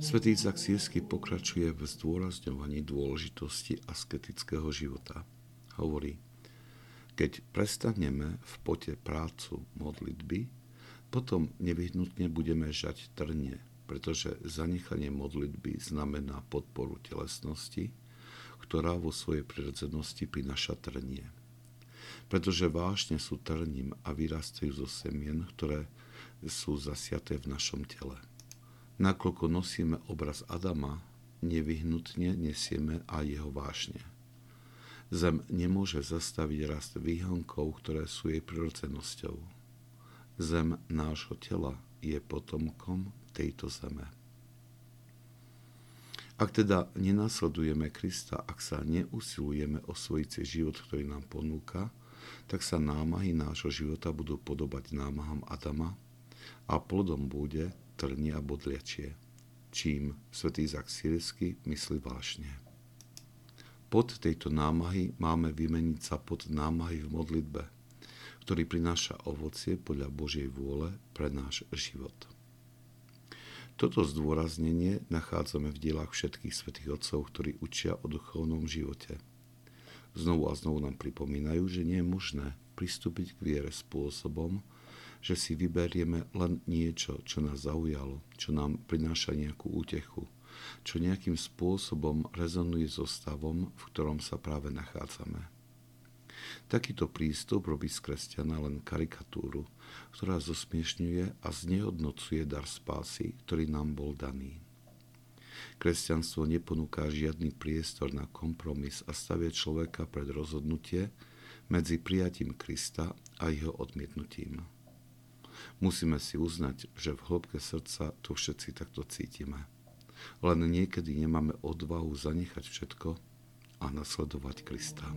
Svetý Izak Sírsky pokračuje v zdôrazňovaní dôležitosti asketického života. Hovorí, keď prestaneme v pote prácu modlitby, potom nevyhnutne budeme žať trnie, pretože zanechanie modlitby znamená podporu telesnosti, ktorá vo svojej prirodzenosti prináša trnie. Pretože vážne sú trním a vyrastajú zo semien, ktoré sú zasiaté v našom tele. Nakoľko nosíme obraz Adama, nevyhnutne nesieme aj jeho vášne. Zem nemôže zastaviť rast výhonkov, ktoré sú jej prirodzenosťou. Zem nášho tela je potomkom tejto zeme. Ak teda nenasledujeme Krista, ak sa neusilujeme o svojice život, ktorý nám ponúka, tak sa námahy nášho života budú podobať námahám Adama a plodom bude trni a bodliačie, čím svätý Izak Sírsky myslí vážne. Pod tejto námahy máme vymeniť sa pod námahy v modlitbe, ktorý prináša ovocie podľa Božej vôle pre náš život. Toto zdôraznenie nachádzame v dielách všetkých svätých otcov, ktorí učia o duchovnom živote. Znovu a znovu nám pripomínajú, že nie je možné pristúpiť k viere spôsobom, že si vyberieme len niečo, čo nás zaujalo, čo nám prináša nejakú útechu, čo nejakým spôsobom rezonuje so stavom, v ktorom sa práve nachádzame. Takýto prístup robí z kresťana len karikatúru, ktorá zosmiešňuje a znehodnocuje dar spásy, ktorý nám bol daný. Kresťanstvo neponúka žiadny priestor na kompromis a stavie človeka pred rozhodnutie medzi prijatím Krista a jeho odmietnutím. Musíme si uznať, že v hĺbke srdca to všetci takto cítime. Len niekedy nemáme odvahu zanechať všetko a nasledovať Krista.